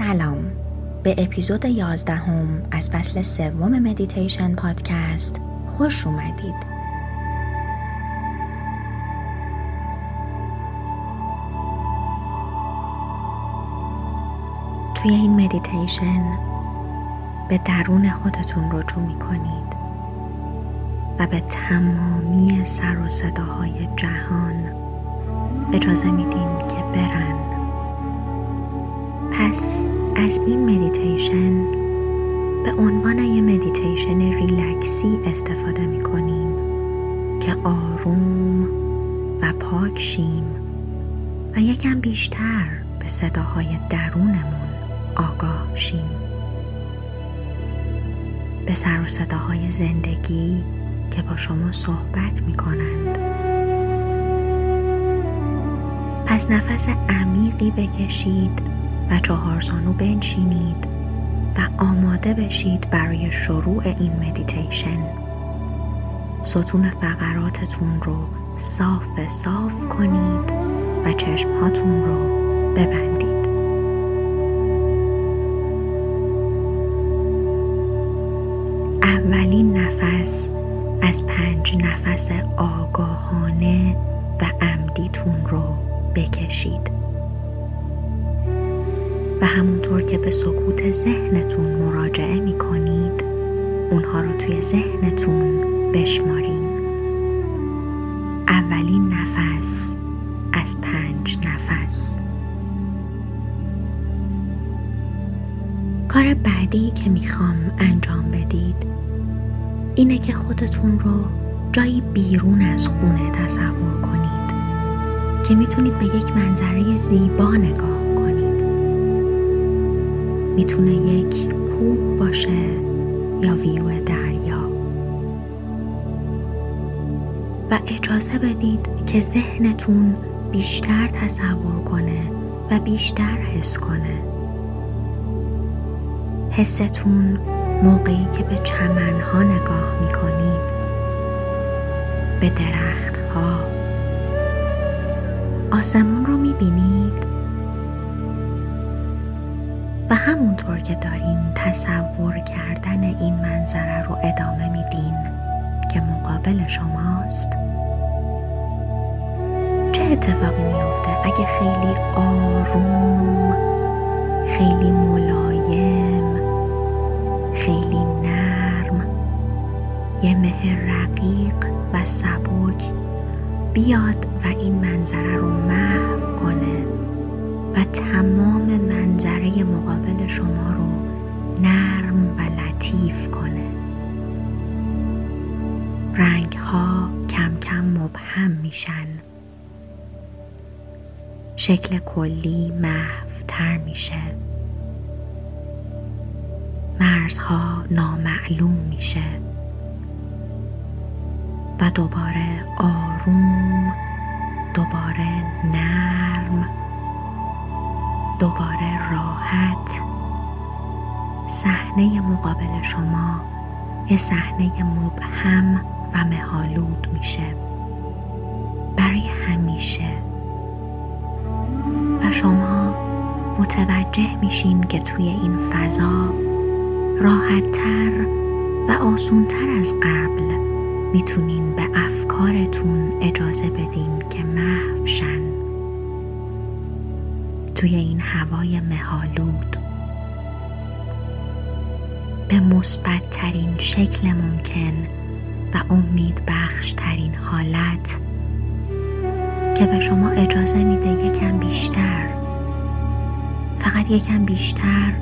سلام. به اپیزود یازدهم از فصل سوم مدیتیشن پادکست خوش اومدید. توی این مدیتیشن به درون خودتون رجوع می کنید و به تمامی سر و صداهای جهان اجازه میدین که برن. پس از این مدیتیشن به عنوان یه مدیتیشن ریلکسی استفاده می کنیم که آروم و پاک شیم و یکم بیشتر به صداهای درونمون آگاه شیم. به سر و صداهای زندگی که با شما صحبت می کنند پس نفس عمیقی بکشید. و چهارزانو بنشینید و آماده بشید برای شروع این مدیتیشن ستون فقراتتون رو صاف صاف کنید و چشمهاتون رو ببندید. اولین نفس از پنج نفس آگاهانه و عمدیتون رو بکشید. و همونطور که به سکوت ذهنتون مراجعه می کنید اونها رو توی ذهنتون بشمارین. اولین نفس از پنج نفس. کار بعدی که می‌خوام انجام بدید اینه که خودتون رو جایی بیرون از خونه تصور کنید که می‌تونید به یک منظره زیبا نگاه می‌تونه یک کوه باشه یا ویو دریا. و اجازه بدید که ذهنتون بیشتر تصور کنه و بیشتر حس کنه. حستون موقعی که به چمنها نگاه می‌کنید. به درختها. آسمون رو می‌بینید. همونطور که دارین تصور کردن این منظره رو ادامه میدین که مقابل شماست. چه اتفاقی میافته؟ اگه خیلی آروم خیلی ملایم خیلی نرم یه مه رقیق و سبک بیاد و این منظره رو محو کنه. تمام منظره مقابل شما رو نرم و لطیف کنه. رنگ ها کم کم مبهم میشن. شکل کلی محوتر میشه. مرزها نامعلوم میشه. و دوباره آروم دوباره نرم دوباره راحت. صحنه مقابل شما یه صحنه مبهم و مهالود میشه. برای همیشه. و شما متوجه میشین که توی این فضا راحتتر و آسونتر از قبل می‌تونین به افکارتون اجازه بدین که محو شن. توی این هوای مهالود به مثبت ترین شکل ممکن و امید بخش ترین حالت که به شما اجازه میده یکم بیشتر فقط یکم بیشتر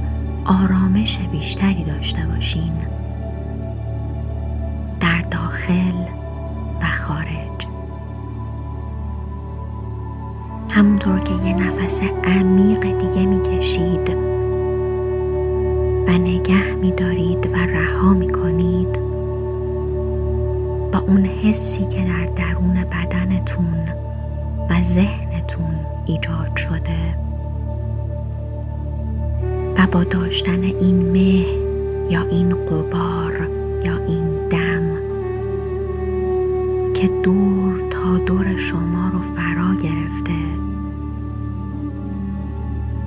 آرامش بیشتری داشته باشین. در داخل همونطور که یه نفس عمیق دیگه می‌کشید و نگه میدارید و رها می‌کنید با اون حسی که در درون بدنتون و ذهنتون ایجاد شده و با داشتن این مه یا این قبار یا این دم که دور تا دور شما رو فرا گرفته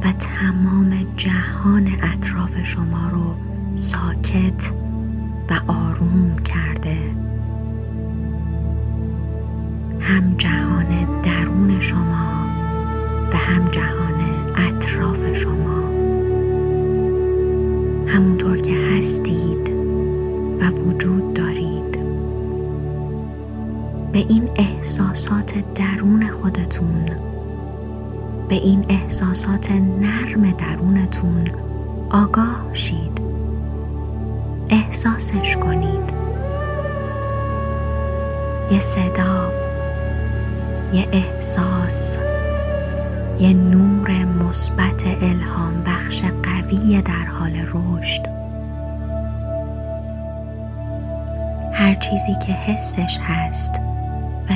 و تمام جهان اطراف شما رو ساکت و آروم کرده. هم جهان درون شما و هم جهان اطراف شما. همونطور که هستید و وجود دارید. به این احساسات درون خودتون. به این احساسات نرم درونتون آگاه شید. احساسش کنید. یه صدا یه احساس یه نور مثبت الهام بخش قوی در حال رشد. هر چیزی که حسش هست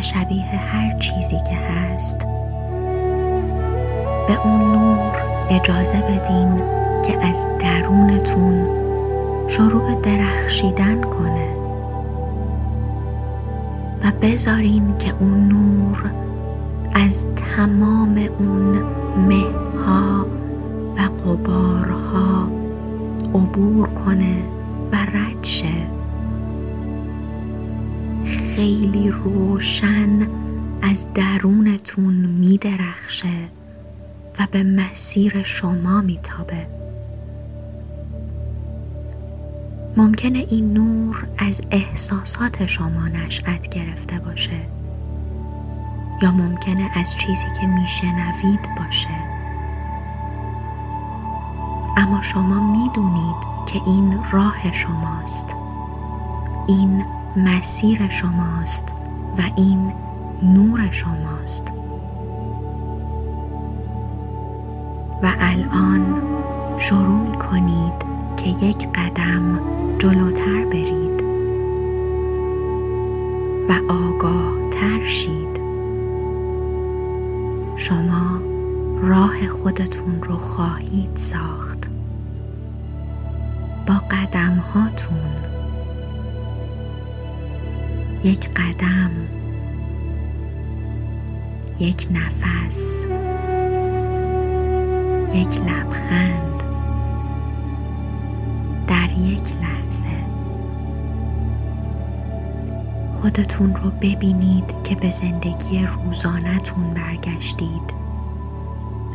شبیه هر چیزی که هست به اون نور اجازه بدین که از درونتون شروع به درخشیدن کنه و بذارین که اون نور از تمام اون مهها و قبارها عبور کنه و رد شه. خیلی روشن از درونتون میدرخشه و به مسیر شما میتابه. ممکنه این نور از احساسات شما نشأت گرفته باشه یا ممکنه از چیزی که میشنوید باشه. اما شما می‌دونید که این راه شماست. این مسیر شماست و این نور شماست. و الان شروع می کنید که یک قدم جلوتر برید و آگاه تر شید. شما راه خودتون رو خواهید ساخت. با قدم هاتون یک قدم یک نفس یک لبخند در یک لحظه. خودتون رو ببینید که به زندگی روزانهتون برگشتید.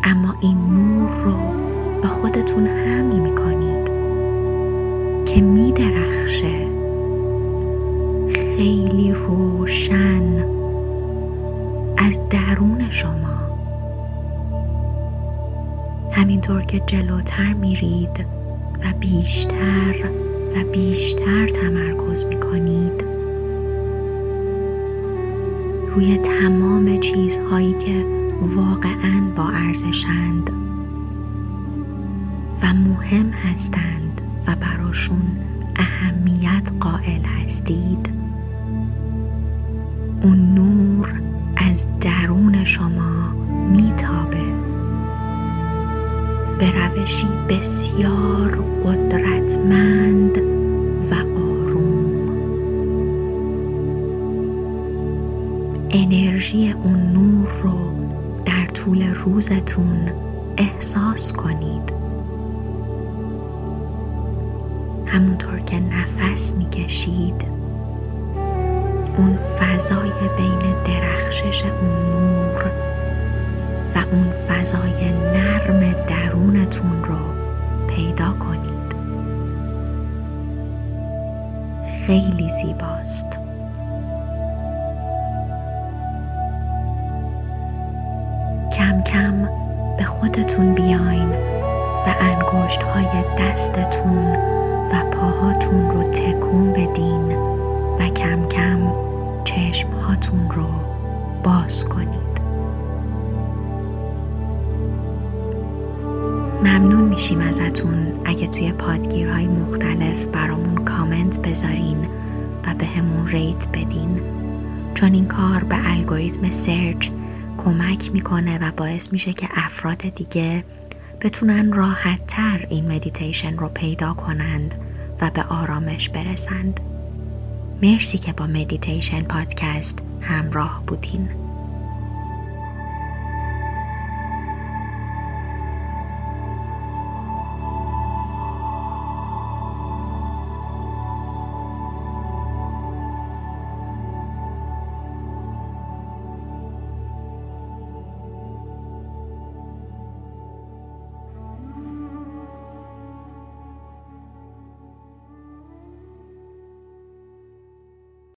اما این نور رو با خودتون حمل می کنید که می درخشه خیلی روشن از درون شما. همینطور که جلوتر میرید و بیشتر و بیشتر تمرکز می‌کنید روی تمام چیزهایی که واقعا با ارزشند و مهم هستند و براشون اهمیت قائل هستید اون نور از درون شما میتابه. به روشی بسیار قدرتمند و آروم. انرژی اون نور رو در طول روزتون احساس کنید. همونطور که نفس می‌کشید اون فضای بین درخشش اون نور و اون فضای نرم درونتون رو پیدا کنید. خیلی زیباست. کم کم به خودتون بیاین و انگشت های دستتون و پاهاتون رو تکون بدین. و کم کم چشم هاتون رو باز کنید. ممنون میشیم ازتون. اگه توی پادگیرهای مختلف برامون کامنت بذارین و بهمون rate بدین. چون این کار به الگوریتم search کمک می‌کنه و باعث میشه که افراد دیگه بتونن راحت تر این مدیتیشن رو پیدا کنند و به آرامش برسند. مرسی که با مدیتیشن پادکست همراه بودین.